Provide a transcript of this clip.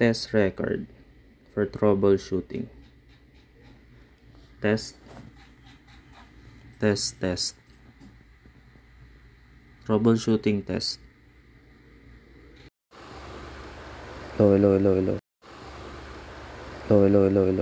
test record for troubleshooting. Test. Test, test. Troubleshooting test. Hello, hello, hello, hello. Hello, hello, hello, hello.